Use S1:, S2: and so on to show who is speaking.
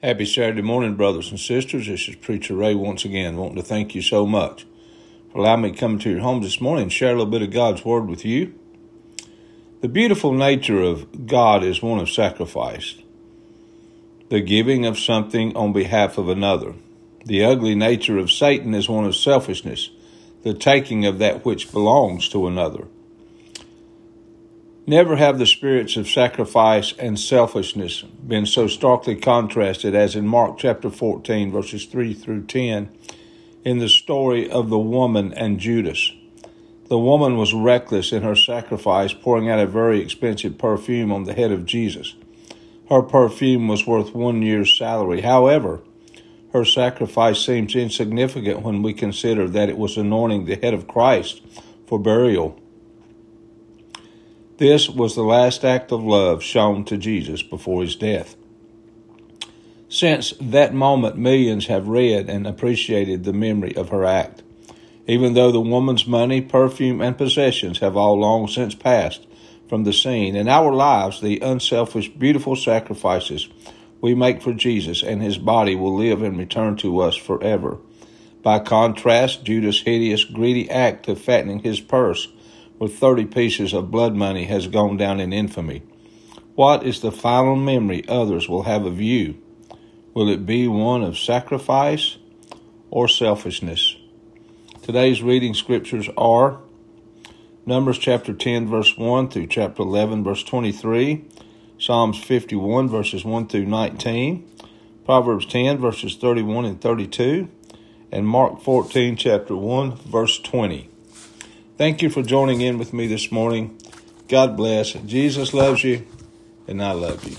S1: Happy Saturday morning, brothers and sisters. This is Preacher Ray once again, wanting to thank you so much for allowing me to come to your home this morning and share a little bit of God's Word with you. The beautiful nature of God is one of sacrifice, the giving of something on behalf of another. The ugly nature of Satan is one of selfishness, the taking of that which belongs to another. Never have the spirits of sacrifice and selfishness been so starkly contrasted as in Mark chapter 14, verses 3 through 10, in the story of the woman and Judas. The woman was reckless in her sacrifice, pouring out a very expensive perfume on the head of Jesus. Her perfume was worth one year's salary. However, her sacrifice seems insignificant when we consider that it was anointing the head of Christ for burial this was the last act of love shown to Jesus before his death. Since that moment, millions have read and appreciated the memory of her act. Even though the woman's money, perfume, and possessions have all long since passed from the scene, in our lives, the unselfish, beautiful sacrifices we make for Jesus and his body will live and return to us forever. By contrast, Judas' hideous, greedy act of fattening his purse with 30 pieces of blood money has gone down in infamy. What is the final memory others will have of you? Will it be one of sacrifice or selfishness? Today's reading scriptures are Numbers chapter 10, verse 1 through chapter 11, verse 23, Psalms 51, verses 1 through 19, Proverbs 10, verses 31 and 32, and Mark 14, chapter 1, verse 20. Thank you for joining in with me this morning. God bless. Jesus loves you, and I love you.